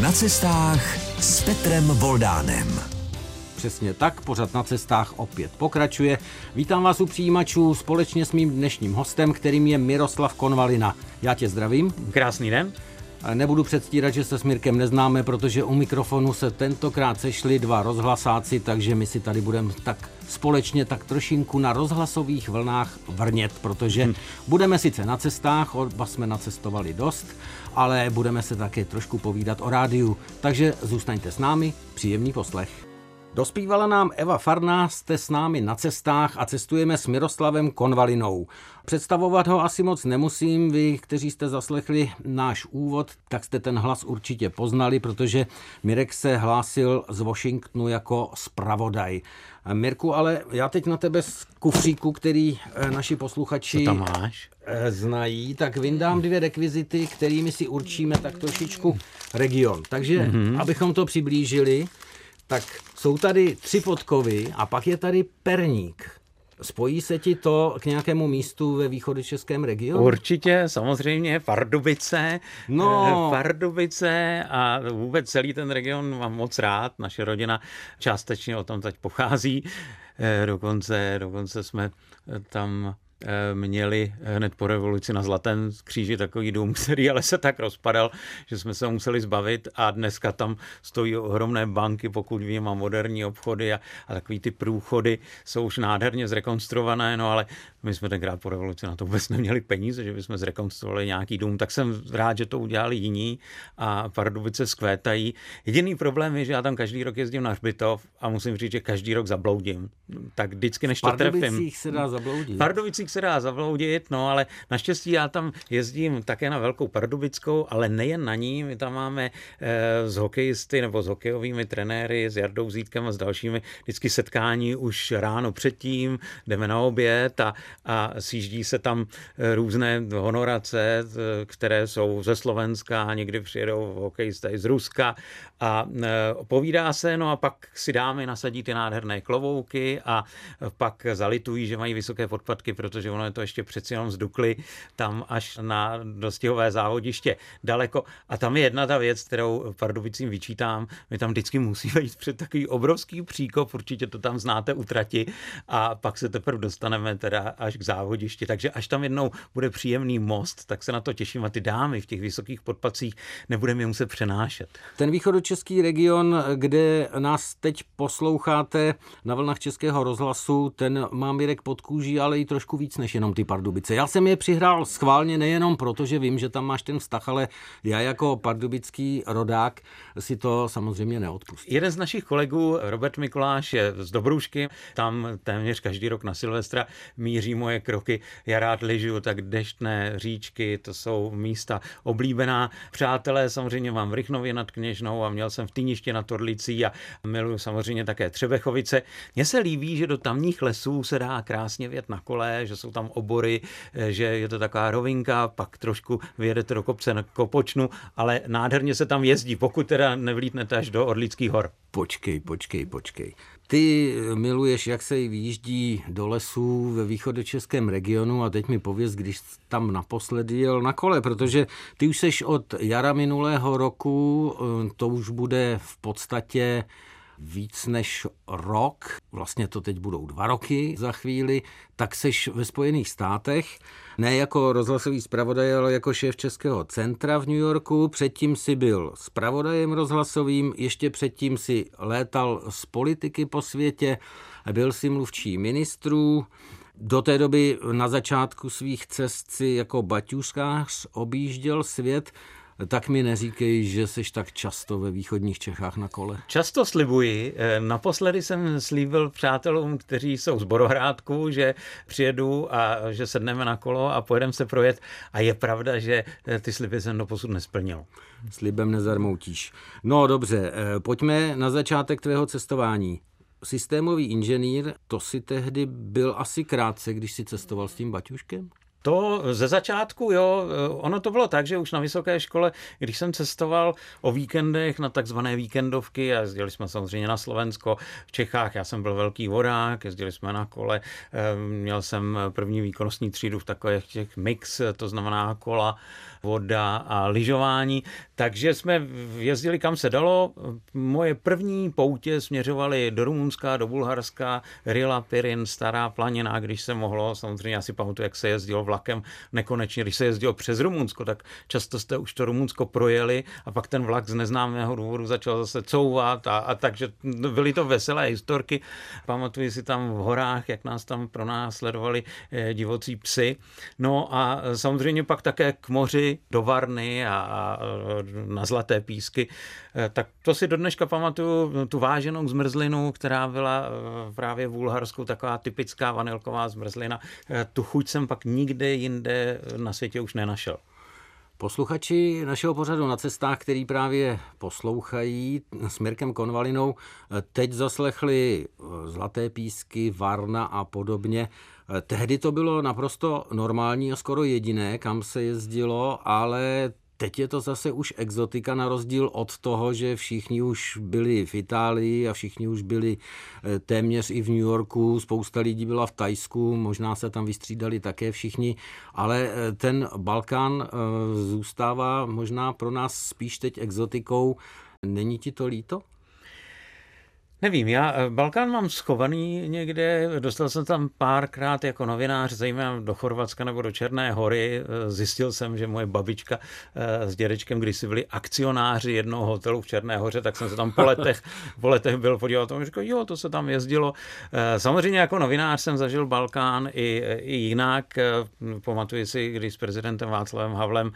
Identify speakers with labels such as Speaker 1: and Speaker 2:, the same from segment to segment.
Speaker 1: Na cestách s Petrem Voldánem.
Speaker 2: Přesně tak, pořad na cestách opět pokračuje. Vítám vás u přijímačů společně s mým dnešním hostem, kterým je Miroslav Konvalina. Já tě zdravím.
Speaker 3: Krásný den.
Speaker 2: Nebudu předstírat, že se s Mirkem neznáme, protože u mikrofonu se tentokrát sešli dva rozhlasáci, takže my si tady budeme tak společně tak trošinku na rozhlasových vlnách vrnět, protože hmm. budeme sice na cestách, oba jsme nacestovali dost, ale budeme se také trošku povídat o rádiu. Takže zůstaňte s námi, příjemný poslech. Dospívala nám Eva Farná, jste s námi na cestách a cestujeme s Miroslavem Konvalinou. Představovat ho asi moc nemusím, vy, kteří jste zaslechli náš úvod, tak jste ten hlas určitě poznali, protože Mirek se hlásil z Washingtonu jako spravodaj. Mirku, ale já teď na tebe z kufříku, který eh, naši posluchači
Speaker 3: Co tam máš?
Speaker 2: Eh, znají, tak vyndám dvě rekvizity, kterými si určíme tak trošičku region. Takže, mm-hmm. abychom to přiblížili, tak jsou tady tři podkovy a pak je tady perník. Spojí se ti to k nějakému místu ve východočeském regionu?
Speaker 3: Určitě, samozřejmě, Pardubice. No. Pardubice a vůbec celý ten region mám moc rád. Naše rodina částečně o tom teď pochází. Eh, dokonce, dokonce jsme tam Eh, měli hned po revoluci na Zlatém kříži takový dům, který ale se tak rozpadal, že jsme se museli zbavit a dneska tam stojí ohromné banky, pokud vím, a moderní obchody a, a takový ty průchody jsou už nádherně zrekonstruované, no ale my jsme tenkrát po revoluci na to vůbec neměli peníze, že bychom zrekonstruovali nějaký dům, tak jsem rád, že to udělali jiní a Pardubice skvétají. Jediný problém je, že já tam každý rok jezdím na hřbitov a musím říct, že každý rok zabloudím. Tak vždycky, než to trefím.
Speaker 2: se dá zabloudit.
Speaker 3: Pardubicích se dá zabloudit, no ale naštěstí já tam jezdím také na Velkou Pardubickou, ale nejen na ní, my tam máme e, s hokejisty nebo s hokejovými trenéry, s Jardou Zítkem a s dalšími vždycky setkání už ráno předtím, jdeme na oběd a, a sjíždí se tam eh, různé honorace, eh, které jsou ze Slovenska, někdy přijedou hokejisté z Ruska a e, povídá se, no a pak si dámy nasadí ty nádherné klovouky a pak zalitují, že mají vysoké podpatky, protože ono je to ještě přeci jenom zdukli tam až na dostihové závodiště daleko. A tam je jedna ta věc, kterou Pardubicím vyčítám, my tam vždycky musíme jít před takový obrovský příkop, určitě to tam znáte utrati a pak se teprve dostaneme teda až k závodišti. Takže až tam jednou bude příjemný most, tak se na to těším a ty dámy v těch vysokých podpacích nebudeme je muset přenášet.
Speaker 2: Ten východočeský region, kde nás teď posloucháte na vlnách Českého rozhlasu, ten má Mirek pod kůží, ale i trošku víc než jenom ty Pardubice. Já jsem je přihrál schválně nejenom proto, že vím, že tam máš ten vztah, ale já jako pardubický rodák si to samozřejmě neodpustím.
Speaker 3: Jeden z našich kolegů, Robert Mikuláš, je z Dobrušky, tam téměř každý rok na Silvestra míří moje kroky. Já rád lyžu, tak deštné říčky, to jsou místa oblíbená. Přátelé samozřejmě mám v Rychnově nad Kněžnou a měl jsem v Týniště na Torlicí a miluju samozřejmě také Třebechovice. Mně se líbí, že do tamních lesů se dá krásně vět na kole, že jsou tam obory, že je to taková rovinka, pak trošku vyjedete do kopce na Kopočnu, ale nádherně se tam jezdí, pokud teda nevlítnete až do Orlických hor.
Speaker 2: Počkej, počkej, počkej. Ty miluješ, jak se výjíždí do lesů ve východočeském regionu a teď mi pověz, když tam naposledy jel na kole, protože ty už seš od jara minulého roku, eh, to už bude v podstatě víc než rok, vlastně to teď budou dva roky za chvíli, tak seš ve Spojených státech, ne jako rozhlasový zpravodaj, ale jako šéf Českého centra v New Yorku. Předtím si byl zpravodajem rozhlasovým, ještě předtím si létal z politiky po světě, byl si mluvčí ministrů, do té doby na začátku svých cest si jako baťuškář objížděl svět tak mi neříkej, že jsi tak často ve východních Čechách na kole.
Speaker 3: Často slibuji. Eh, naposledy jsem slíbil přátelům, kteří jsou z Borohrádku, že přijedu a že sedneme na kolo a pojedeme se projet. A je pravda, že eh, ty sliby jsem doposud nesplnil.
Speaker 2: Slibem nezarmoutíš. No dobře, eh, pojďme na začátek tvého cestování. Systémový inženýr, to si tehdy byl asi krátce, když si cestoval s tím Baťuškem?
Speaker 3: To ze začátku, jo, ono to bylo tak, že už na vysoké škole, když jsem cestoval o víkendech na takzvané víkendovky a jezdili jsme samozřejmě na Slovensko, v Čechách, já jsem byl velký vodák, jezdili jsme na kole, měl jsem první výkonnostní třídu v takových těch mix, to znamená kola voda a lyžování, takže jsme jezdili kam se dalo. Moje první poutě směřovaly do Rumunska, do Bulharska, Rila, Pirin, Stará planina, když se mohlo. Samozřejmě já si pamatuju, jak se jezdilo vlakem nekonečně. Když se jezdilo přes Rumunsko, tak často jste už to Rumunsko projeli a pak ten vlak z neznámého důvodu začal zase couvat a, a takže byly to veselé historky. Pamatuju si tam v horách, jak nás tam pro nás sledovali eh, divocí psy. No a samozřejmě pak také k moři, do Varny a, a na Zlaté písky. Eh, tak to si do dneška pamatuju, tu váženou zmrzlinu, která byla eh, právě v Bulharsku taková typická vanilková zmrzlina. Tu chuť jsem pak nikde jinde na světě už nenašel.
Speaker 2: Posluchači našeho pořadu na cestách, který právě poslouchají s Mirkem Konvalinou, teď zaslechli Zlaté písky, Varna a podobně. Tehdy to bylo naprosto normální a skoro jediné, kam se jezdilo, ale Teď je to zase už exotika na rozdíl od toho, že všichni už byli v Itálii a všichni už byli eh, téměř i v New Yorku, spousta lidí byla v Tajsku, možná se tam vystřídali také všichni, ale eh, ten Balkán eh, zůstává možná pro nás spíš teď exotikou. Není ti to líto?
Speaker 3: Nevím, já eh, Balkán mám schovaný někde, dostal jsem tam párkrát jako novinář, zejména do Chorvatska nebo do Černé hory. Eh, zjistil jsem, že moje babička eh, s dědečkem, když si byli akcionáři jednoho hotelu v Černé hoře, tak jsem se tam po letech, po letech byl podívat a říkal, jo, to se tam jezdilo. Samozřejmě jako novinář jsem zažil Balkán i, i jinak. Pamatuji si, když s prezidentem Václavem Havlem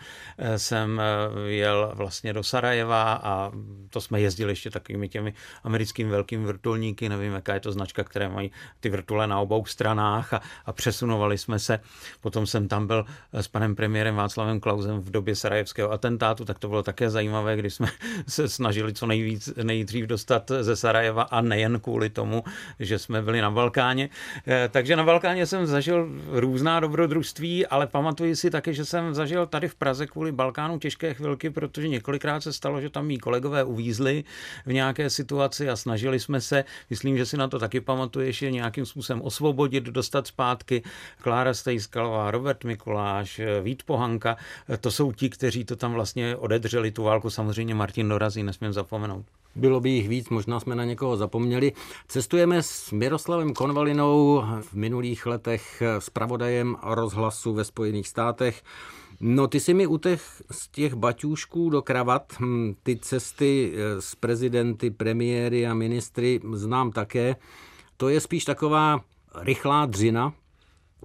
Speaker 3: jsem jel vlastně do Sarajeva a to jsme jezdili ještě takovými těmi americkými velkými velkými vrtulníky, nevím, jaká je to značka, které mají ty vrtule na obou stranách a, a přesunovali jsme se. Potom jsem tam byl s panem premiérem Václavem Klausem v době sarajevského atentátu, tak to bylo také zajímavé, když jsme se snažili co nejvíc, nejdřív dostat ze Sarajeva a nejen kvůli tomu, že jsme byli na Balkáně. Eh, takže na Balkáně jsem zažil různá dobrodružství, ale pamatuji si taky, že jsem zažil tady v Praze kvůli Balkánu těžké chvilky, protože několikrát se stalo, že tam mý kolegové uvízli v nějaké situaci a snažili jsme se, myslím, že si na to taky pamatuješ, je nějakým způsobem osvobodit, dostat zpátky. Klára Stejskalová, Robert Mikuláš, Vít Pohanka, to jsou ti, kteří to tam vlastně odedřeli, tu válku. Samozřejmě Martin Dorazí, nesmím zapomenout.
Speaker 2: Bylo by jich víc, možná jsme na někoho zapomněli. Cestujeme s Miroslavem Konvalinou v minulých letech s pravodajem rozhlasu ve Spojených státech. No ty si mi u těch, z těch baťůšků do kravat, hm, ty cesty eh, s prezidenty, premiéry a ministry znám také. To je spíš taková rychlá dřina,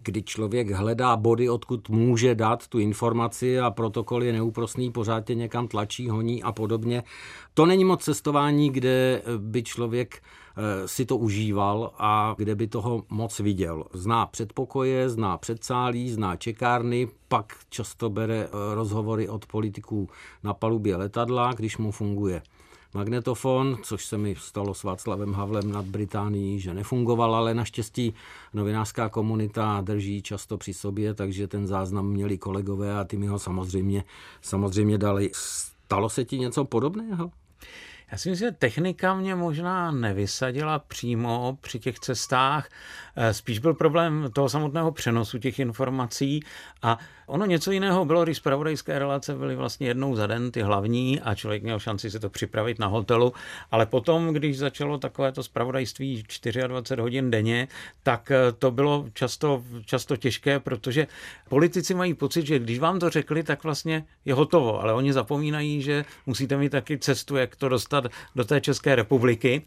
Speaker 2: kdy člověk hledá body, odkud může dát tu informaci a protokol je neúprosný, pořád tě někam tlačí, honí a podobně. To není moc cestování, kde by člověk Eh, si to užíval a kde by toho moc viděl. Zná předpokoje, zná předsálí, zná čekárny, pak často bere eh, rozhovory od politiků na palubě letadla, když mu funguje magnetofon, což se mi stalo s Václavem Havlem nad Británií, že nefungoval, ale naštěstí novinářská komunita drží často při sobě, takže ten záznam měli kolegové a ty mi ho samozřejmě, samozřejmě dali. Stalo se ti něco podobného?
Speaker 3: Já si myslím, že technika mě možná nevysadila přímo při těch cestách. Eh, spíš byl problém toho samotného přenosu těch informací a ono něco jiného bylo, když zpravodajské relace byly vlastně jednou za den ty hlavní a člověk měl šanci si to připravit na hotelu, ale potom, když začalo takovéto zpravodajství 24 hodin denně, tak eh, to bylo často, často těžké, protože politici mají pocit, že když vám to řekli, tak vlastně je hotovo, ale oni zapomínají, že musíte mít taky cestu, jak to dostat do té České republiky.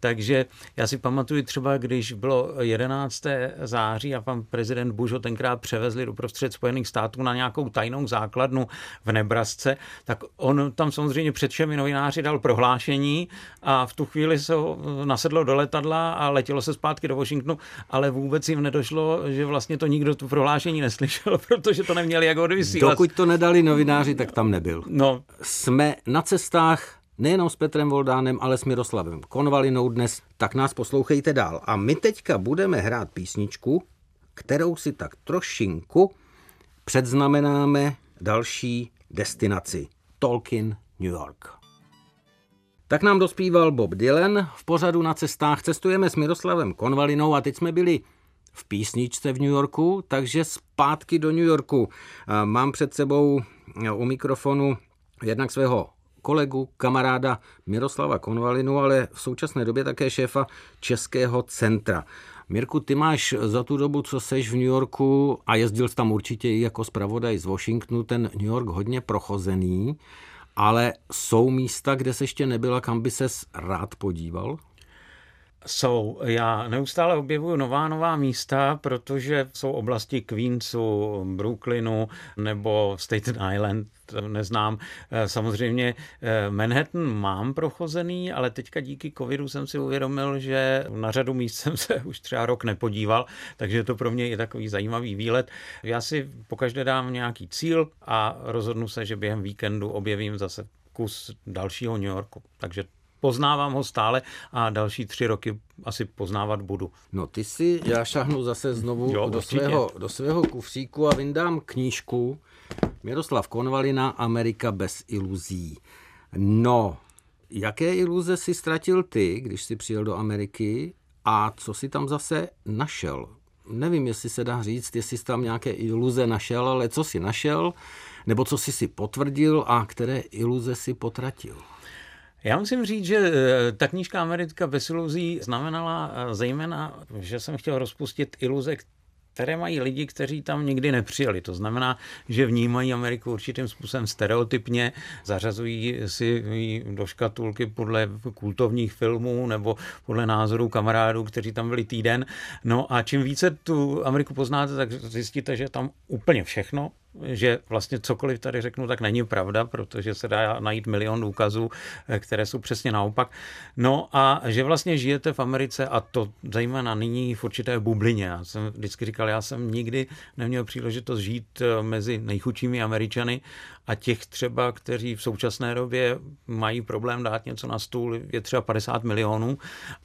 Speaker 3: Takže já si pamatuju třeba, když bylo 11. září a pan prezident Bush ho tenkrát převezli do prostřed Spojených států na nějakou tajnou základnu v Nebrasce, tak on tam samozřejmě před všemi novináři dal prohlášení a v tu chvíli se nasedlo do letadla a letělo se zpátky do Washingtonu, ale vůbec jim nedošlo, že vlastně to nikdo tu prohlášení neslyšel, protože to neměli jak odvysílat.
Speaker 2: Dokud to nedali novináři, tak tam nebyl. No. Jsme na cestách nejenom s Petrem Voldánem, ale s Miroslavem Konvalinou dnes, tak nás poslouchejte dál. A my teďka budeme hrát písničku, kterou si tak trošinku předznamenáme další destinaci. Tolkien, New York. Tak nám dospíval Bob Dylan. V pořadu na cestách cestujeme s Miroslavem Konvalinou a teď jsme byli v písničce v New Yorku, takže zpátky do New Yorku. Mám před sebou u mikrofonu jednak svého kolegu, kamaráda Miroslava Konvalinu, ale v současné době také šéfa Českého centra. Mirku, ty máš za tu dobu, co seš v New Yorku a jezdil jsi tam určitě i jako zpravodaj z Washingtonu, ten New York hodně prochozený, ale jsou místa, kde se ještě nebyla, kam by ses rád podíval?
Speaker 3: Jsou. Já neustále objevuju nová nová místa, protože jsou oblasti Queensu, Brooklynu nebo Staten Island, neznám. Samozřejmě eh, Manhattan mám prochozený, ale teďka díky covidu jsem si uvědomil, že na řadu míst jsem se už třeba rok nepodíval, takže je to pro mě i takový zajímavý výlet. Já si pokaždé dám nějaký cíl a rozhodnu se, že během víkendu objevím zase kus dalšího New Yorku. Takže poznávám ho stále a další tři roky asi poznávat budu.
Speaker 2: No ty si, já šahnu zase znovu jo, do, svého, do svého kufříku a vyndám knížku Miroslav Konvalina Amerika bez iluzí. No, jaké iluze si ztratil ty, když jsi přijel do Ameriky a co si tam zase našel? Nevím, jestli se dá říct, jestli jsi tam nějaké iluze našel, ale co si našel, nebo co jsi si potvrdil a které iluze si potratil?
Speaker 3: Já musím říct, že eh, ta knížka Amerika bez iluzí znamenala eh, zejména, že jsem chtěl rozpustit iluze, které mají lidi, kteří tam nikdy nepřijeli. To znamená, že vnímají Ameriku určitým způsobem stereotypně, zařazují si do škatulky podle kultovních filmů nebo podle názorů kamarádů, kteří tam byli týden. No a čím více tu Ameriku poznáte, tak zjistíte, že tam úplně všechno že vlastně cokoliv tady řeknu, tak není pravda, protože se dá najít milion důkazů, eh, které jsou přesně naopak. No a že vlastně žijete v Americe a to zejména nyní v určité bublině. Já jsem vždycky říkal, já jsem nikdy neměl příležitost žít eh, mezi nejchudšími Američany a těch třeba, kteří v současné době mají problém dát něco na stůl, je třeba 50 milionů.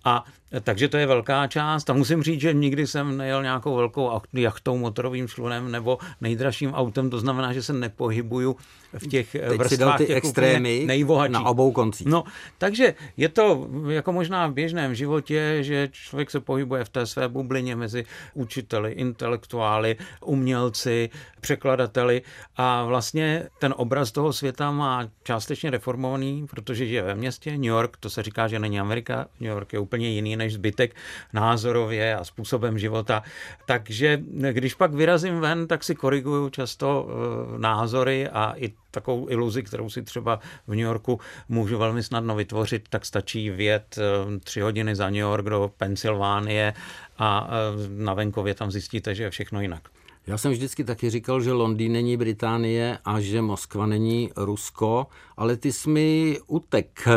Speaker 3: A takže to je velká část. A musím říct, že nikdy jsem nejel nějakou velkou jachtou, motorovým člunem nebo nejdražším autem. To znamená, že se nepohybuju v těch
Speaker 2: Teď vrstvách ty těch extrémy nejbohatší. na obou koncích.
Speaker 3: No, takže je to jako možná v běžném životě, že člověk se pohybuje v té své bublině mezi učiteli, intelektuály, umělci, překladateli a vlastně ten obraz toho světa má částečně reformovaný, protože je ve městě New York, to se říká, že není Amerika, New York je úplně jiný než zbytek názorově a způsobem života. Takže když pak vyrazím ven, tak si koriguju často eh, názory a i takovou iluzi, kterou si třeba v New Yorku můžu velmi snadno vytvořit, tak stačí vjet eh, tři hodiny za New York do Pensylvánie a eh, na venkově tam zjistíte, že je všechno jinak.
Speaker 2: Já jsem vždycky taky říkal, že Londýn není Británie a že Moskva není Rusko, ale ty jsi mi utek.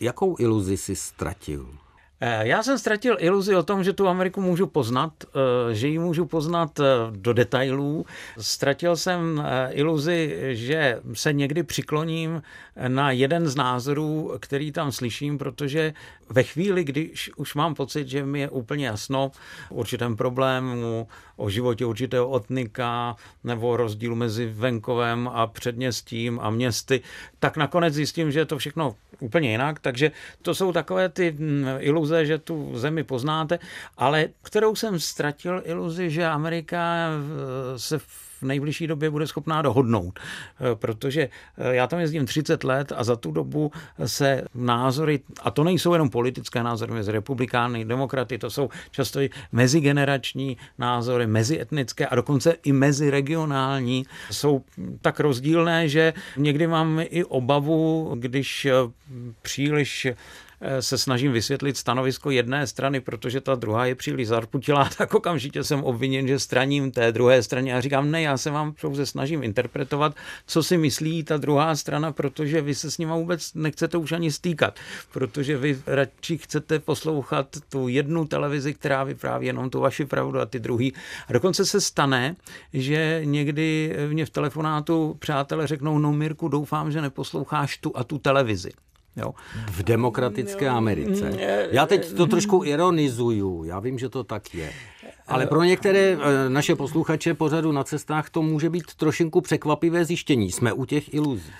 Speaker 2: Jakou iluzi jsi ztratil?
Speaker 3: Eh, já jsem ztratil iluzi o tom, že tu Ameriku můžu poznat, eh, že ji můžu poznat eh, do detailů. Ztratil jsem iluzi, že se někdy přikloním na jeden z názorů, který tam slyším, protože ve chvíli, když už mám pocit, že mi je úplně jasno o určitém problému, o životě určitého otnika nebo rozdílu mezi venkovem a předměstím a městy, tak nakonec zjistím, že je to všechno úplně jinak. Takže to jsou takové ty mm, iluze, že tu zemi poznáte, ale kterou jsem ztratil iluzi, že Amerika eh, se v nejbližší době bude schopná dohodnout. Eh, protože eh, já tam jezdím 30 let a za tu dobu se názory, a to nejsou jenom politické názory mezi republikány, demokraty, to jsou často i mezigenerační názory, mezietnické a dokonce i meziregionální, jsou tak rozdílné, že někdy mám i obavu, když eh, příliš se snažím vysvětlit stanovisko jedné strany, protože ta druhá je příliš zarputilá, tak okamžitě jsem obviněn, že straním té druhé straně a říkám, ne, já se vám pouze snažím interpretovat, co si myslí ta druhá strana, protože vy se s nima vůbec nechcete už ani stýkat, protože vy radši chcete poslouchat tu jednu televizi, která vypráví jenom tu vaši pravdu a ty druhý. A dokonce se stane, že někdy mě v telefonátu přátelé řeknou, no Mirku, doufám, že neposloucháš tu a tu televizi. Jo.
Speaker 2: V demokratické Americe. Mm, já teď to trošku ironizuju, já vím, že to tak je. Ale pro některé eh, naše posluchače pořadu na cestách to může být trošinku překvapivé zjištění. Jsme u těch iluzí.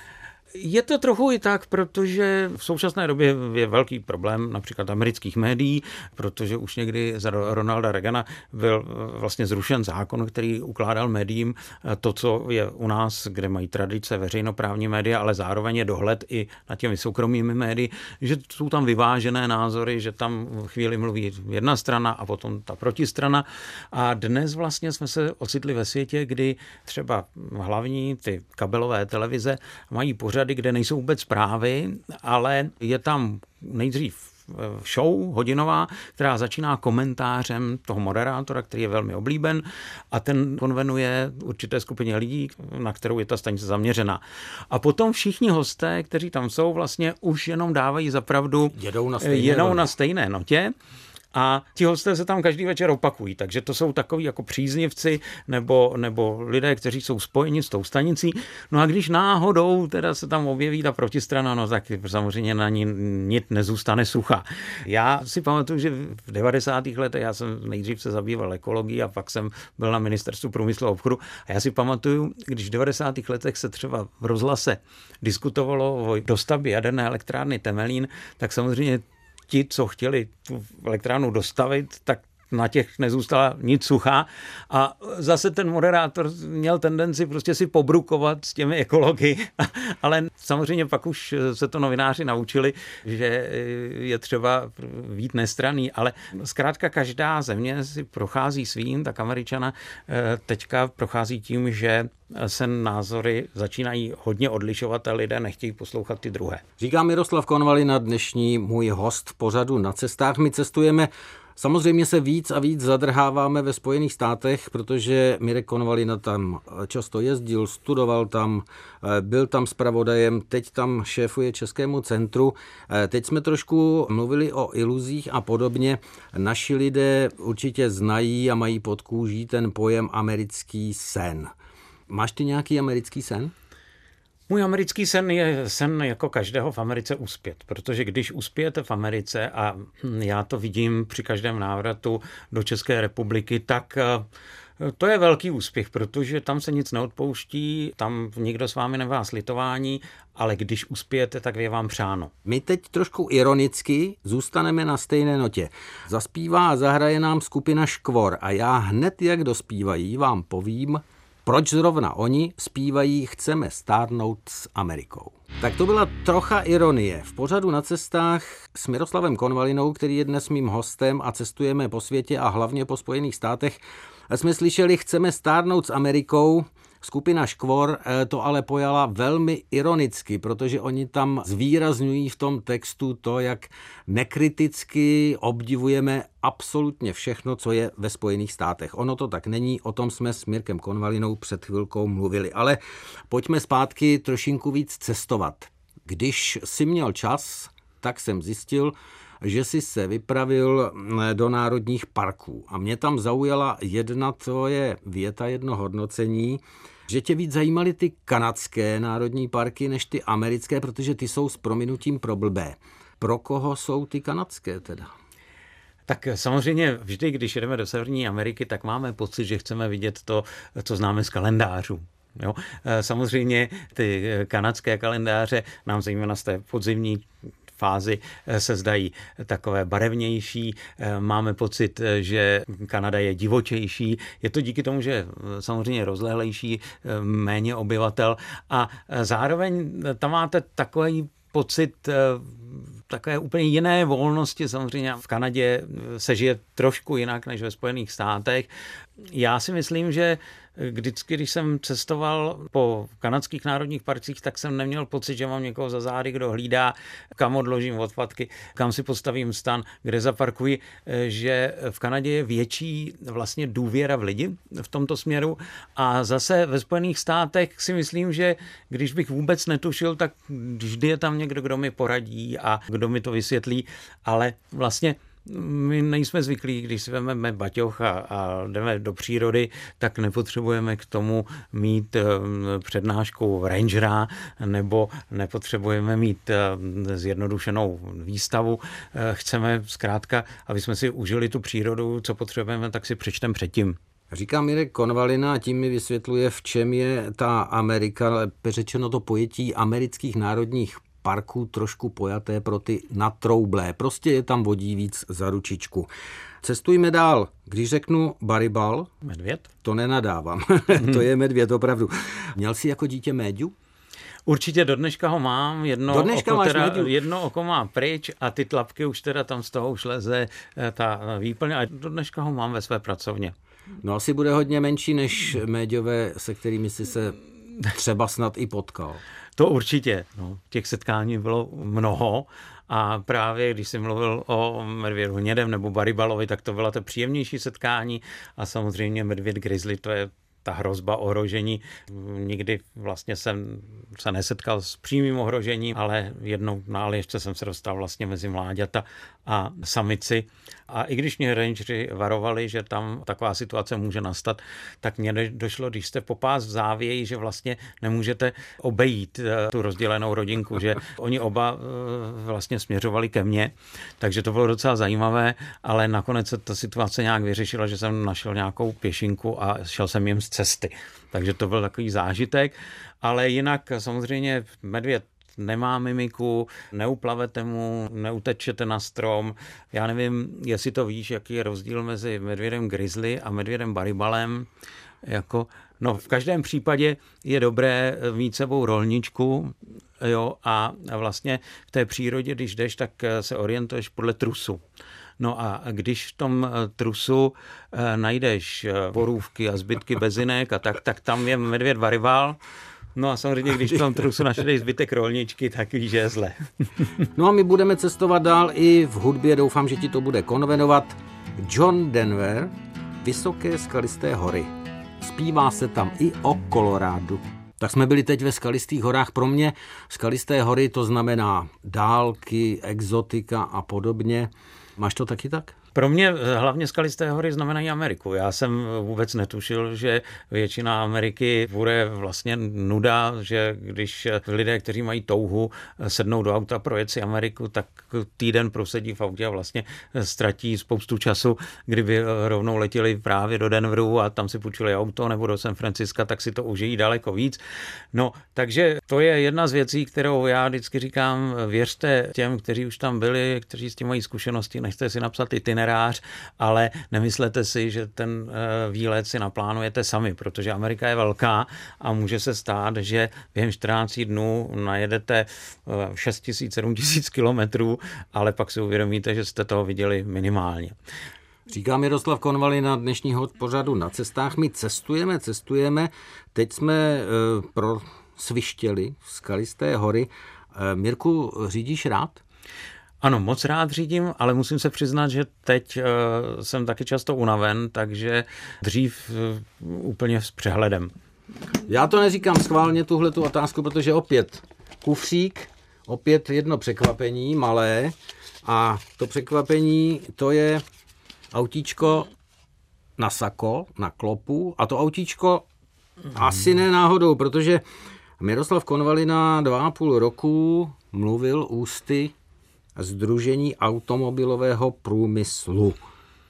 Speaker 3: Je to trochu i tak, protože v současné době je velký problém například amerických médií, protože už někdy za Ronalda Reagana byl vlastně zrušen zákon, který ukládal médiím to, co je u nás, kde mají tradice veřejnoprávní média, ale zároveň je dohled i na těmi soukromými médii, že jsou tam vyvážené názory, že tam chvíli mluví jedna strana a potom ta protistrana. A dnes vlastně jsme se ocitli ve světě, kdy třeba hlavní ty kabelové televize mají pořady, kde nejsou vůbec zprávy, ale je tam nejdřív show hodinová, která začíná komentářem toho moderátora, který je velmi oblíben a ten konvenuje určité skupině lidí, na kterou je ta stanice zaměřena. A potom všichni hosté, kteří tam jsou, vlastně už jenom dávají zapravdu,
Speaker 2: jedou na stejné,
Speaker 3: jedou na stejné notě a ti hosté se tam každý večer opakují, takže to jsou takový jako příznivci nebo, nebo lidé, kteří jsou spojeni s tou stanicí. No a když náhodou teda se tam objeví ta protistrana, no tak samozřejmě na ní nic nezůstane sucha. Já si pamatuju, že v 90. letech já jsem nejdřív se zabýval ekologií a pak jsem byl na ministerstvu průmyslu a obchodu a já si pamatuju, když v 90. letech se třeba v rozhlase diskutovalo o dostavbě jaderné elektrárny Temelín, tak samozřejmě ti, co chtěli tu elektrárnu dostavit, tak na těch nezůstala nic suchá a zase ten moderátor měl tendenci prostě si pobrukovat s těmi ekology, ale samozřejmě pak už se to novináři naučili, že je třeba vít nestraný, ale zkrátka každá země si prochází svým, tak američana eh, teďka prochází tím, že se názory začínají hodně odlišovat a lidé nechtějí poslouchat ty druhé.
Speaker 2: Říká Miroslav Konvalina, dnešní můj host pořadu na cestách. My cestujeme Samozřejmě se víc a víc zadrháváme ve Spojených státech, protože Mirek Konvalina tam často jezdil, studoval tam, byl tam zpravodajem, teď tam šéfuje Českému centru. Teď jsme trošku mluvili o iluzích a podobně. Naši lidé určitě znají a mají pod kůží ten pojem americký sen. Máš ty nějaký americký sen?
Speaker 3: Můj americký sen je sen jako každého v Americe uspět, protože když uspějete v Americe a já to vidím při každém návratu do České republiky, tak eh, to je velký úspěch, protože tam se nic neodpouští, tam nikdo s vámi nemá slitování, ale když uspějete, tak je vám přáno.
Speaker 2: My teď trošku ironicky zůstaneme na stejné notě. Zaspívá a zahraje nám skupina Škvor a já hned, jak dospívají, vám povím, proč zrovna oni zpívají Chceme stárnout s Amerikou. Tak to byla trocha ironie. V pořadu na cestách s Miroslavem Konvalinou, který je dnes mým hostem a cestujeme po světě a hlavně po Spojených státech, jsme slyšeli Chceme stárnout s Amerikou, Skupina Škvor eh, to ale pojala velmi ironicky, protože oni tam zvýrazňují v tom textu to, jak nekriticky obdivujeme absolutně všechno, co je ve Spojených státech. Ono to tak není, o tom jsme s Mirkem Konvalinou před chvilkou mluvili. Ale pojďme zpátky trošinku víc cestovat. Když si měl čas, tak jsem zjistil, že si se vypravil eh, do národních parků. A mě tam zaujala jedna tvoje věta, jedno hodnocení, že tě víc zajímaly ty kanadské národní parky než ty americké, protože ty jsou s prominutím pro blbé. Pro koho jsou ty kanadské teda?
Speaker 3: Tak samozřejmě vždy, když jdeme do Severní Ameriky, tak máme pocit, že chceme vidět to, co známe z kalendářů. Jo? Eh, samozřejmě ty kanadské kalendáře nám zejména z té podzimní fázi eh, se zdají takové barevnější. Eh, máme pocit, eh, že Kanada je divočejší. Je to díky tomu, že samozřejmě rozlehlejší, méně obyvatel a zároveň tam máte takový pocit takové úplně jiné volnosti. Samozřejmě v Kanadě se žije trošku jinak než ve Spojených státech. Já si myslím, že Vždycky, když jsem cestoval po kanadských národních parcích, tak jsem neměl pocit, že mám někoho za zády, kdo hlídá, kam odložím odpadky, kam si postavím stan, kde zaparkuji, že v Kanadě je větší vlastně důvěra v lidi v tomto směru. A zase ve Spojených státech si myslím, že když bych vůbec netušil, tak vždy je tam někdo, kdo mi poradí a kdo mi to vysvětlí, ale vlastně my nejsme zvyklí, když si vezmeme baťoch a, a jdeme do přírody, tak nepotřebujeme k tomu mít eh, přednášku rangera nebo nepotřebujeme mít eh, zjednodušenou výstavu. Eh, chceme zkrátka, aby jsme si užili tu přírodu, co potřebujeme, tak si přečtem předtím.
Speaker 2: Říká Mirek Konvalina a tím mi vysvětluje, v čem je ta Amerika, řečeno to pojetí amerických národních parků trošku pojaté pro ty natroublé. Prostě je tam vodí víc za ručičku. Cestujme dál. Když řeknu baribal,
Speaker 3: medvěd?
Speaker 2: To nenadávám. to je medvěd opravdu. Měl jsi jako dítě méďu?
Speaker 3: Určitě do dneška ho mám, jedno,
Speaker 2: do dneška
Speaker 3: oko,
Speaker 2: teda,
Speaker 3: jedno oko mám pryč a ty tlapky už teda tam z toho už leze eh, ta výplně a do dneška ho mám ve své pracovně.
Speaker 2: No asi bude hodně menší než méďové, se kterými si se třeba snad i potkal.
Speaker 3: To určitě. No, těch setkání bylo mnoho a právě když jsem mluvil o medvědu hnědem nebo baribalovi, tak to byla to příjemnější setkání a samozřejmě medvěd grizzly, to je ta hrozba ohrožení. Nikdy vlastně jsem se nesetkal s přímým ohrožením, ale jednou na ještě jsem se dostal vlastně mezi mláďata a samici. A i když mě rangeri varovali, že tam taková situace může nastat, tak mě došlo, když jste popás v závěji, že vlastně nemůžete obejít eh, tu rozdělenou rodinku, že oni oba eh, vlastně směřovali ke mně, takže to bylo docela zajímavé, ale nakonec se ta situace nějak vyřešila, že jsem našel nějakou pěšinku a šel jsem jim cesty. Takže to byl takový zážitek, ale jinak samozřejmě medvěd nemá mimiku, neuplavete mu, neutečete na strom. Já nevím, jestli to víš, jaký je rozdíl mezi medvědem grizzly a medvědem baribalem. Jako, no v každém případě je dobré mít sebou rolničku, jo, a vlastně v té přírodě, když jdeš, tak se orientuješ podle trusu. No a když v tom trusu eh, najdeš eh, borůvky a zbytky bezinek a tak, tak tam je medvěd varival, No a samozřejmě, když v tom trusu našli zbytek rolničky, tak víš, že je zle.
Speaker 2: no a my budeme cestovat dál i v hudbě, doufám, že ti to bude konvenovat. John Denver, Vysoké skalisté hory. Zpívá se tam i o Kolorádu. Tak jsme byli teď ve skalistých horách. Pro mě skalisté hory to znamená dálky, exotika a podobně. Máš to taky tak?
Speaker 3: Pro mě eh, hlavně skalisté hory znamenají Ameriku. Já jsem vůbec netušil, že většina Ameriky bude vlastně nuda, že když lidé, kteří mají touhu, eh, sednou do auta projet si Ameriku, tak týden prosedí v autě a vlastně eh, ztratí spoustu času, kdyby rovnou letěli právě do Denveru a tam si půjčili auto nebo do San Franciska, tak si to užijí daleko víc. No, takže to je jedna z věcí, kterou já vždycky říkám, věřte těm, kteří už tam byli, kteří s tím mají zkušenosti, nechte si napsat itinerář itinerář, ale nemyslete si, že ten eh, výlet si naplánujete sami, protože Amerika je velká a může se stát, že během 14 dnů najedete 6 tisíc, 7 tisíc kilometrů, ale pak si uvědomíte, že jste toho viděli minimálně.
Speaker 2: Říká Miroslav Konvali na dnešního pořadu na cestách. My cestujeme, cestujeme. Teď jsme e, pro svištěli skalisté hory. E, Mirku, řídíš rád?
Speaker 3: Ano, moc rád řídím, ale musím se přiznat, že teď uh, jsem taky často unaven, takže dřív uh, úplně s přehledem.
Speaker 2: Já to neříkám schválně tuhle tu otázku, protože opět kufřík, opět jedno překvapení malé a to překvapení to je autíčko na sako, na klopu a to autíčko hmm. asi ne náhodou, protože Miroslav Konvalina dva a půl roku mluvil ústy Združení automobilového průmyslu.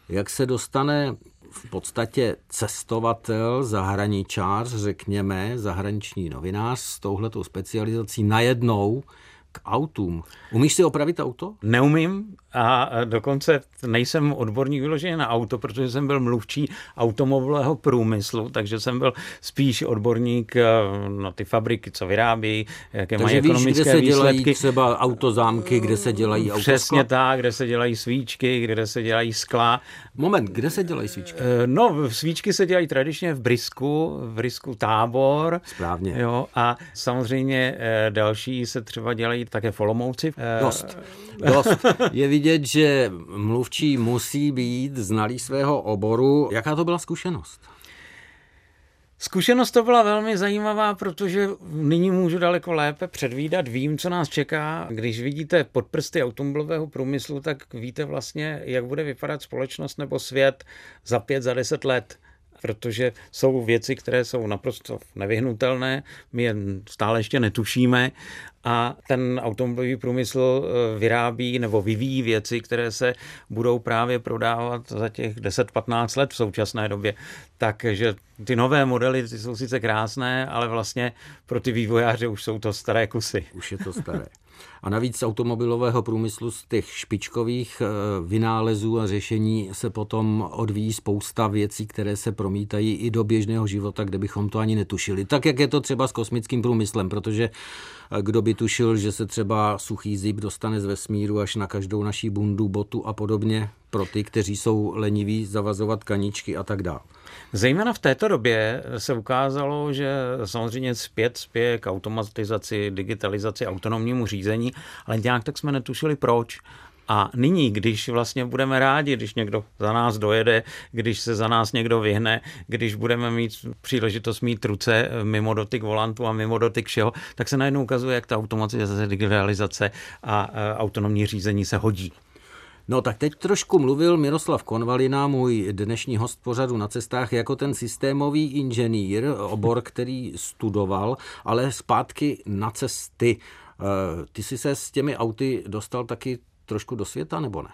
Speaker 2: Jak se dostane v podstatě cestovatel, zahraničář, řekněme, zahraniční novinář s touhletou specializací najednou k autům. Umíš si opravit auto?
Speaker 3: Neumím a dokonce nejsem odborník vyložený na auto, protože jsem byl mluvčí automobilového průmyslu, takže jsem byl spíš odborník eh, na ty fabriky, co vyrábí, jaké takže mají víš, ekonomické
Speaker 2: kde se
Speaker 3: výsledky.
Speaker 2: dělají třeba autozámky, kde se dělají autoskla?
Speaker 3: Přesně tak, kde se dělají svíčky, kde se dělají skla.
Speaker 2: Moment, kde se dělají svíčky?
Speaker 3: Eh, no, svíčky se dělají tradičně v Brisku, v Brisku tábor.
Speaker 2: Správně.
Speaker 3: Jo, a samozřejmě eh, další se třeba dělají také v Olomouci.
Speaker 2: Dost. Dost. Je vidět, že mluvčí musí být znalý svého oboru. Jaká to byla zkušenost?
Speaker 3: Zkušenost to byla velmi zajímavá, protože nyní můžu daleko lépe předvídat, vím, co nás čeká. Když vidíte podprsty automobilového průmyslu, tak víte vlastně, jak bude vypadat společnost nebo svět za pět, za deset let protože jsou věci, které jsou naprosto nevyhnutelné, my je stále ještě netušíme a ten automobilový průmysl eh, vyrábí nebo vyvíjí věci, které se budou právě prodávat za těch 10-15 let v současné době. Takže ty nové modely ty jsou sice krásné, ale vlastně pro ty vývojáře už jsou to staré kusy.
Speaker 2: Už je to staré. A navíc z automobilového průmyslu, z těch špičkových eh, vynálezů a řešení se potom odvíjí spousta věcí, které se promítají i do běžného života, kde bychom to ani netušili. Tak, jak je to třeba s kosmickým průmyslem, protože eh, kdo by tušil, že se třeba suchý zip dostane z vesmíru až na každou naší bundu, botu a podobně, pro ty, kteří jsou leniví zavazovat kaničky a tak dále.
Speaker 3: Zejména v této době se ukázalo, že samozřejmě zpět spěje k automatizaci, digitalizaci, autonomnímu řízení, ale nějak tak jsme netušili proč. A nyní, když vlastně budeme rádi, když někdo za nás dojede, když se za nás někdo vyhne, když budeme mít příležitost mít ruce mimo dotyk volantu a mimo dotyk všeho, tak se najednou ukazuje, jak ta automatizace, digitalizace a autonomní řízení se hodí.
Speaker 2: No tak teď trošku mluvil Miroslav Konvalina, můj dnešní host pořadu na cestách, jako ten systémový inženýr, obor, který studoval, ale zpátky na cesty. Eh, ty jsi se s těmi auty dostal taky trošku do světa, nebo ne?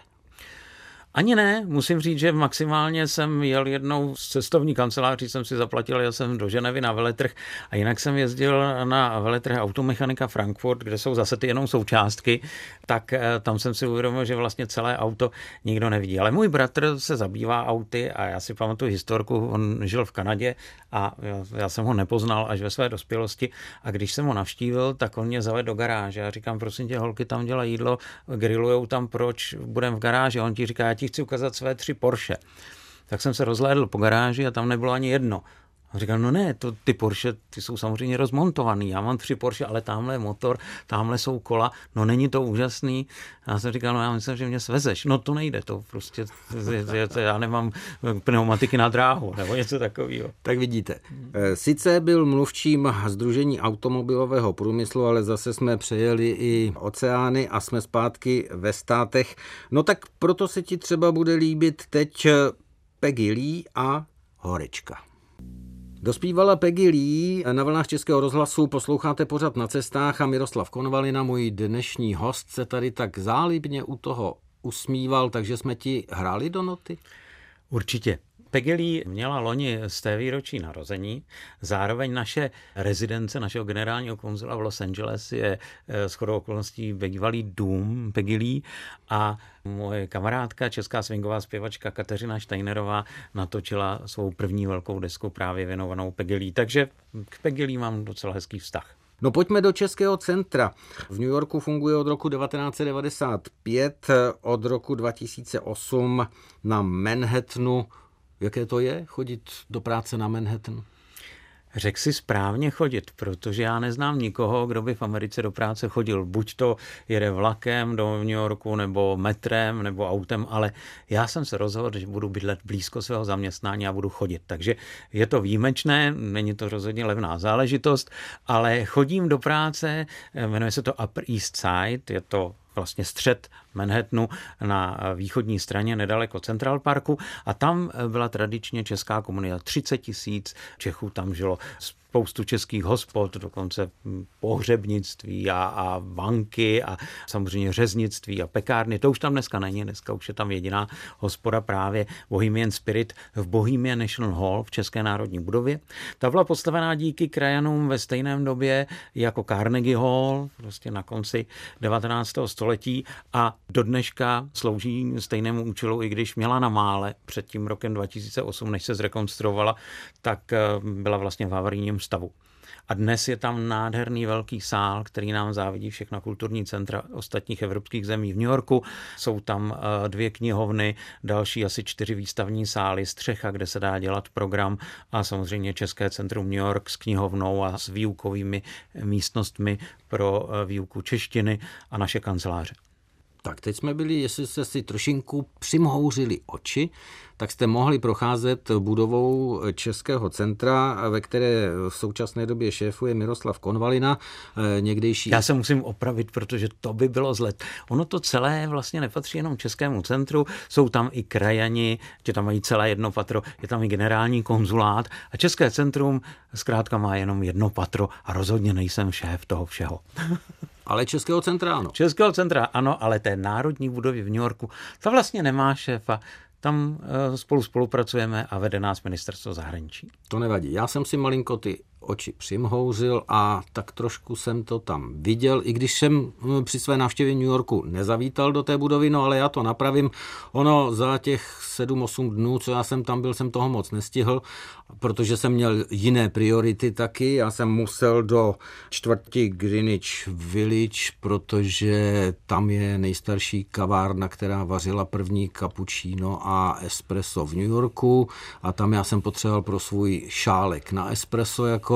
Speaker 3: Ani ne, musím říct, že maximálně jsem jel jednou z cestovní kanceláří, jsem si zaplatil, jel jsem do Ženevy na veletrh a jinak jsem jezdil na veletrh automechanika Frankfurt, kde jsou zase ty jenom součástky, tak eh, tam jsem si uvědomil, že vlastně celé auto nikdo nevidí. Ale můj bratr se zabývá auty a já si pamatuju historku, on žil v Kanadě a já jsem ho nepoznal až ve své dospělosti a když jsem ho navštívil, tak on mě zavedl do garáže a říkám, prosím tě, holky tam dělají jídlo, grillujou tam, proč budeme v garáži? On ti říká, ti chci ukázat své tři Porsche. Tak jsem se rozhlédl po garáži a tam nebylo ani jedno. A říkal, no ne, to, ty Porsche, ty jsou samozřejmě rozmontovaný. Já mám tři Porsche, ale tamhle je motor, tamhle jsou kola. No není to úžasný. Já jsem říkal, no já myslím, že mě svezeš. No to nejde, to prostě, já nemám pneumatiky na dráhu, nebo něco takového.
Speaker 2: Tak vidíte. Eh, sice byl mluvčím Združení automobilového průmyslu, ale zase jsme přejeli i oceány a jsme zpátky ve státech. No tak proto se ti třeba bude líbit teď Peggy Lee a Horečka. Dospívala Peggy Lee, na vlnách Českého rozhlasu posloucháte pořad na cestách a Miroslav Konvalina, můj dnešní host, se tady tak zálibně u toho usmíval, takže jsme ti hráli do noty?
Speaker 3: Určitě. Peggy měla loni z té výročí narození. Zároveň naše rezidence našeho generálního konzula v Los Angeles je eh, shodou okolností bývalý dům Peggy a moje kamarádka, česká swingová zpěvačka Kateřina Steinerová natočila svou první velkou desku právě věnovanou Peggy Takže k Peggy mám docela hezký vztah.
Speaker 2: No pojďme do Českého centra. V New Yorku funguje od roku 1995, od roku 2008 na Manhattanu Jaké to je chodit do práce na Manhattan?
Speaker 3: Řekl si správně chodit, protože já neznám nikoho, kdo by v Americe do práce chodil. Buď to jede vlakem do New Yorku, nebo metrem, nebo autem, ale já jsem se rozhodl, že budu bydlet blízko svého zaměstnání a budu chodit. Takže je to výjimečné, není to rozhodně levná záležitost, ale chodím do práce, jmenuje se to Upper East Side, je to vlastně střed Manhattanu na východní straně nedaleko Central Parku a tam byla tradičně česká komunita. 30 tisíc Čechů tam žilo spoustu českých hospod, dokonce pohřebnictví a, a banky a samozřejmě řeznictví a pekárny. To už tam dneska není, dneska už je tam jediná hospoda právě Bohemian Spirit v Bohemian National Hall v České národní budově. Ta byla postavená díky krajanům ve stejném době jako Carnegie Hall, prostě na konci 19. století a do dneška slouží stejnému účelu, i když měla na mále před tím rokem 2008, než se zrekonstruovala, tak eh, byla vlastně v havarijním stavu. A dnes je tam nádherný velký sál, který nám závidí všechna kulturní centra ostatních evropských zemí v New Yorku. Jsou tam eh, dvě knihovny, další asi čtyři výstavní sály, střecha, kde se dá dělat program a samozřejmě České centrum New York s knihovnou a s výukovými místnostmi pro eh, výuku češtiny a naše kanceláře.
Speaker 2: Tak teď jsme byli, jestli jste si trošinku přimhouřili oči, tak jste mohli procházet budovou Českého centra, ve které v současné době šéfuje Miroslav Konvalina, eh, někdejší...
Speaker 3: Já se musím opravit, protože to by bylo zlet. Ono to celé vlastně nepatří jenom Českému centru, jsou tam i krajani, že tam mají celé jedno patro, je tam i generální konzulát a České centrum zkrátka má jenom jedno patro a rozhodně nejsem šéf toho všeho.
Speaker 2: Ale Českého centra ano.
Speaker 3: Českého centra ano, ale té národní budovy v New Yorku, ta vlastně nemá šéfa. Tam eh, spolu spolupracujeme a vede nás ministerstvo zahraničí.
Speaker 2: To nevadí. Já jsem si malinko ty oči přimhouřil a tak trošku jsem to tam viděl, i když jsem hm, při své návštěvě New Yorku nezavítal do té budovy, no ale já to napravím. Ono za těch 7-8 dnů, co já jsem tam byl, jsem toho moc nestihl, protože jsem měl jiné priority taky. Já jsem musel do čtvrti Greenwich Village, protože tam je nejstarší kavárna, která vařila první cappuccino a espresso v New Yorku a tam já jsem potřeboval pro svůj šálek na espresso jako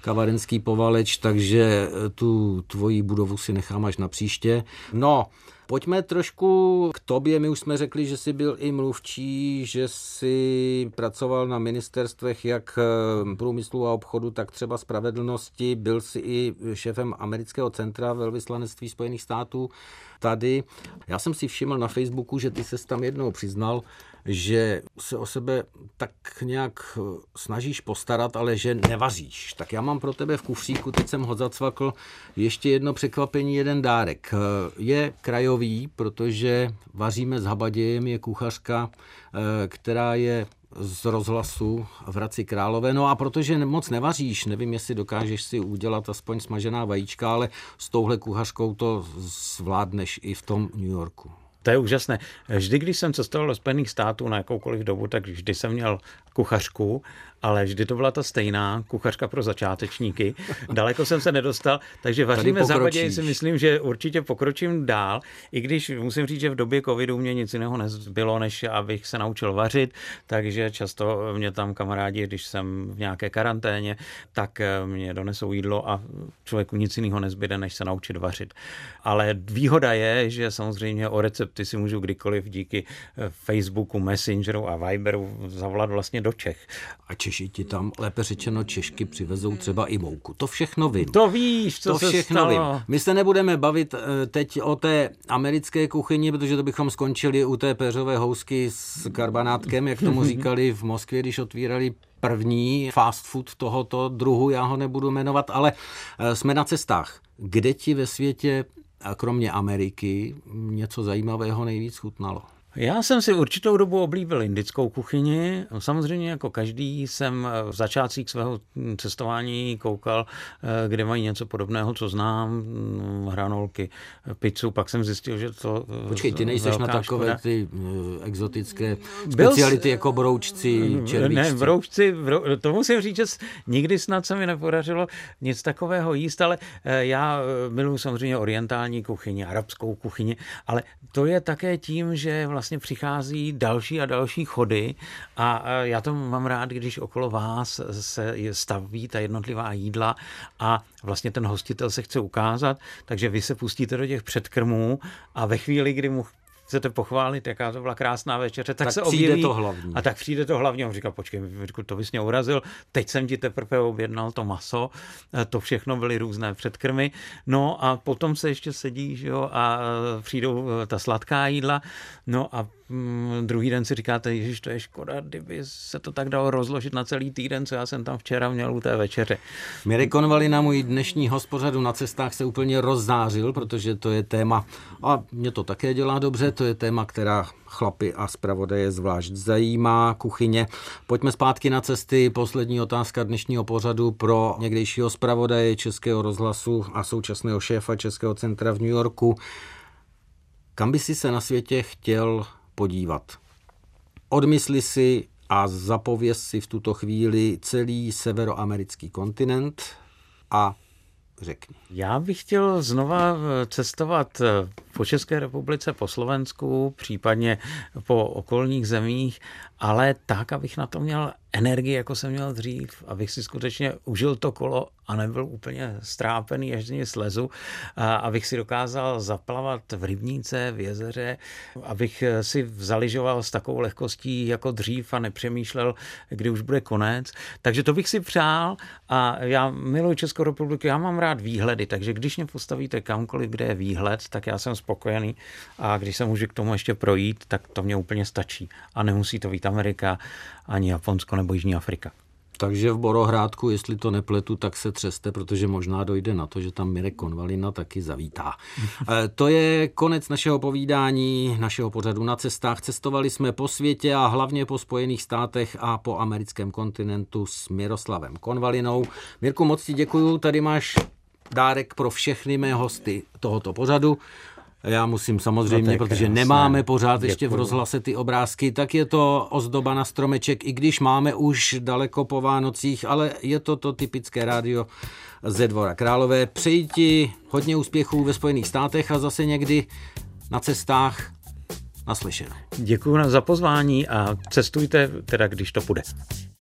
Speaker 2: kavarenský povaleč, takže tu tvoji budovu si nechám až na příště. No, Pojďme trošku k tobě. My už jsme řekli, že jsi byl i mluvčí, že jsi pracoval na ministerstvech jak eh, průmyslu a obchodu, tak třeba spravedlnosti. Byl jsi i šéfem amerického centra velvyslanectví Spojených států tady. Já jsem si všiml na Facebooku, že ty se tam jednou přiznal, že se o sebe tak nějak eh, snažíš postarat, ale že nevaříš. Tak já mám pro tebe v kufříku, teď jsem ho zacvakl, ještě jedno překvapení, jeden dárek. Eh, je krajový, protože vaříme s Habadějem, je kuchařka, eh, která je z rozhlasu v Hradci Králové. No a protože moc nevaříš, nevím, jestli dokážeš si udělat aspoň smažená vajíčka, ale s touhle kuchařkou to zvládneš i v tom New Yorku.
Speaker 3: To je úžasné. Vždy, když jsem cestoval do Spojených států na jakoukoliv dobu, tak vždy jsem měl kuchařku ale vždy to byla ta stejná kuchařka pro začátečníky. Daleko jsem se nedostal, takže vaříme západě si myslím, že určitě pokročím dál, i když musím říct, že v době covidu mě nic jiného nezbylo, než abych se naučil vařit, takže často mě tam kamarádi, když jsem v nějaké karanténě, tak mě donesou jídlo a člověku nic jiného nezbyde, než se naučit vařit. Ale výhoda je, že samozřejmě o recepty si můžu kdykoliv díky Facebooku, Messengeru a Viberu zavolat vlastně do Čech.
Speaker 2: A Češi ti tam, lépe řečeno Češky, přivezou třeba i mouku. To všechno vím.
Speaker 3: To víš, co
Speaker 2: to
Speaker 3: se všechno stalo.
Speaker 2: vím. My se nebudeme bavit eh, teď o té americké kuchyni, protože to bychom skončili u té peřové housky s karbanátkem, jak tomu říkali v Moskvě, když otvírali první fast food tohoto druhu, já ho nebudu jmenovat, ale eh, jsme na cestách. Kde ti ve světě, kromě Ameriky, něco zajímavého nejvíc chutnalo?
Speaker 3: Já jsem si určitou dobu oblíbil indickou kuchyni. Samozřejmě jako každý jsem v začátcích svého cestování koukal, eh, kde mají něco podobného, co znám, mm, hranolky, pizzu, pak jsem zjistil, že to...
Speaker 2: Eh, Počkej, ty nejseš na takové škoda. ty eh, exotické speciality Byl, jako broučci, červíčci.
Speaker 3: Ne, broučci, brou, to musím říct, že nikdy snad se mi nepodařilo nic takového jíst, ale já miluji samozřejmě orientální kuchyni, arabskou kuchyni, ale to je také tím, že vlastně vlastně přichází další a další chody a já to mám rád, když okolo vás se staví ta jednotlivá jídla a vlastně ten hostitel se chce ukázat, takže vy se pustíte do těch předkrmů a ve chvíli, kdy mu chcete pochválit, jaká to byla krásná večeře, tak, tak se objeví.
Speaker 2: to hlavní.
Speaker 3: A tak přijde to hlavní. On říká, počkej, to bys mě urazil, teď jsem ti teprve objednal to maso, to všechno byly různé předkrmy. No a potom se ještě sedí, že jo, a přijdou ta sladká jídla. No a mm, druhý den si říkáte, Ježíš, to je škoda, kdyby se to tak dalo rozložit na celý týden, co já jsem tam včera měl u té večeře.
Speaker 2: Mirek Konvali na můj dnešní hospodřadu na cestách se úplně rozzářil, protože to je téma, a mě to také dělá dobře, to je téma, která chlapy a zpravodaje zvlášť zajímá, kuchyně. Pojďme zpátky na cesty. Poslední otázka dnešního pořadu pro někdejšího zpravodaje Českého rozhlasu a současného šéfa Českého centra v New Yorku. Kam by si se na světě chtěl podívat? Odmysli si a zapověz si v tuto chvíli celý severoamerický kontinent a řekni.
Speaker 3: Já bych chtěl znova cestovat po České republice, po Slovensku, případně po okolních zemích, ale tak, abych na to měl energii, jako jsem měl dřív, abych si skutečně užil to kolo a nebyl úplně strápený, až z něj slezu, a abych si dokázal zaplavat v rybníce, v jezeře, abych si zaližoval s takovou lehkostí jako dřív a nepřemýšlel, kdy už bude konec. Takže to bych si přál a já miluji Českou republiku, já mám rád výhledy, takže když mě postavíte kamkoliv, kde je výhled, tak já jsem spokojený a když se můžu k tomu ještě projít, tak to mě úplně stačí. A nemusí to být Amerika, ani Japonsko nebo Jižní Afrika.
Speaker 2: Takže v Borohrádku, jestli to nepletu, tak se třeste, protože možná dojde na to, že tam Mirek Konvalina taky zavítá. E, to je konec našeho povídání, našeho pořadu na cestách. Cestovali jsme po světě a hlavně po Spojených státech a po americkém kontinentu s Miroslavem Konvalinou. Mirku, moc ti děkuju, tady máš dárek pro všechny mé hosty tohoto pořadu. Já musím samozřejmě, no protože krásné. nemáme pořád Děkuju. ještě v rozhlase ty obrázky, tak je to ozdoba na stromeček, i když máme už daleko po Vánocích, ale je to to typické rádio ze Dvora Králové. Přeji ti hodně úspěchů ve Spojených státech a zase někdy na cestách naslyšenou.
Speaker 3: Děkuji za pozvání a cestujte teda, když to půjde.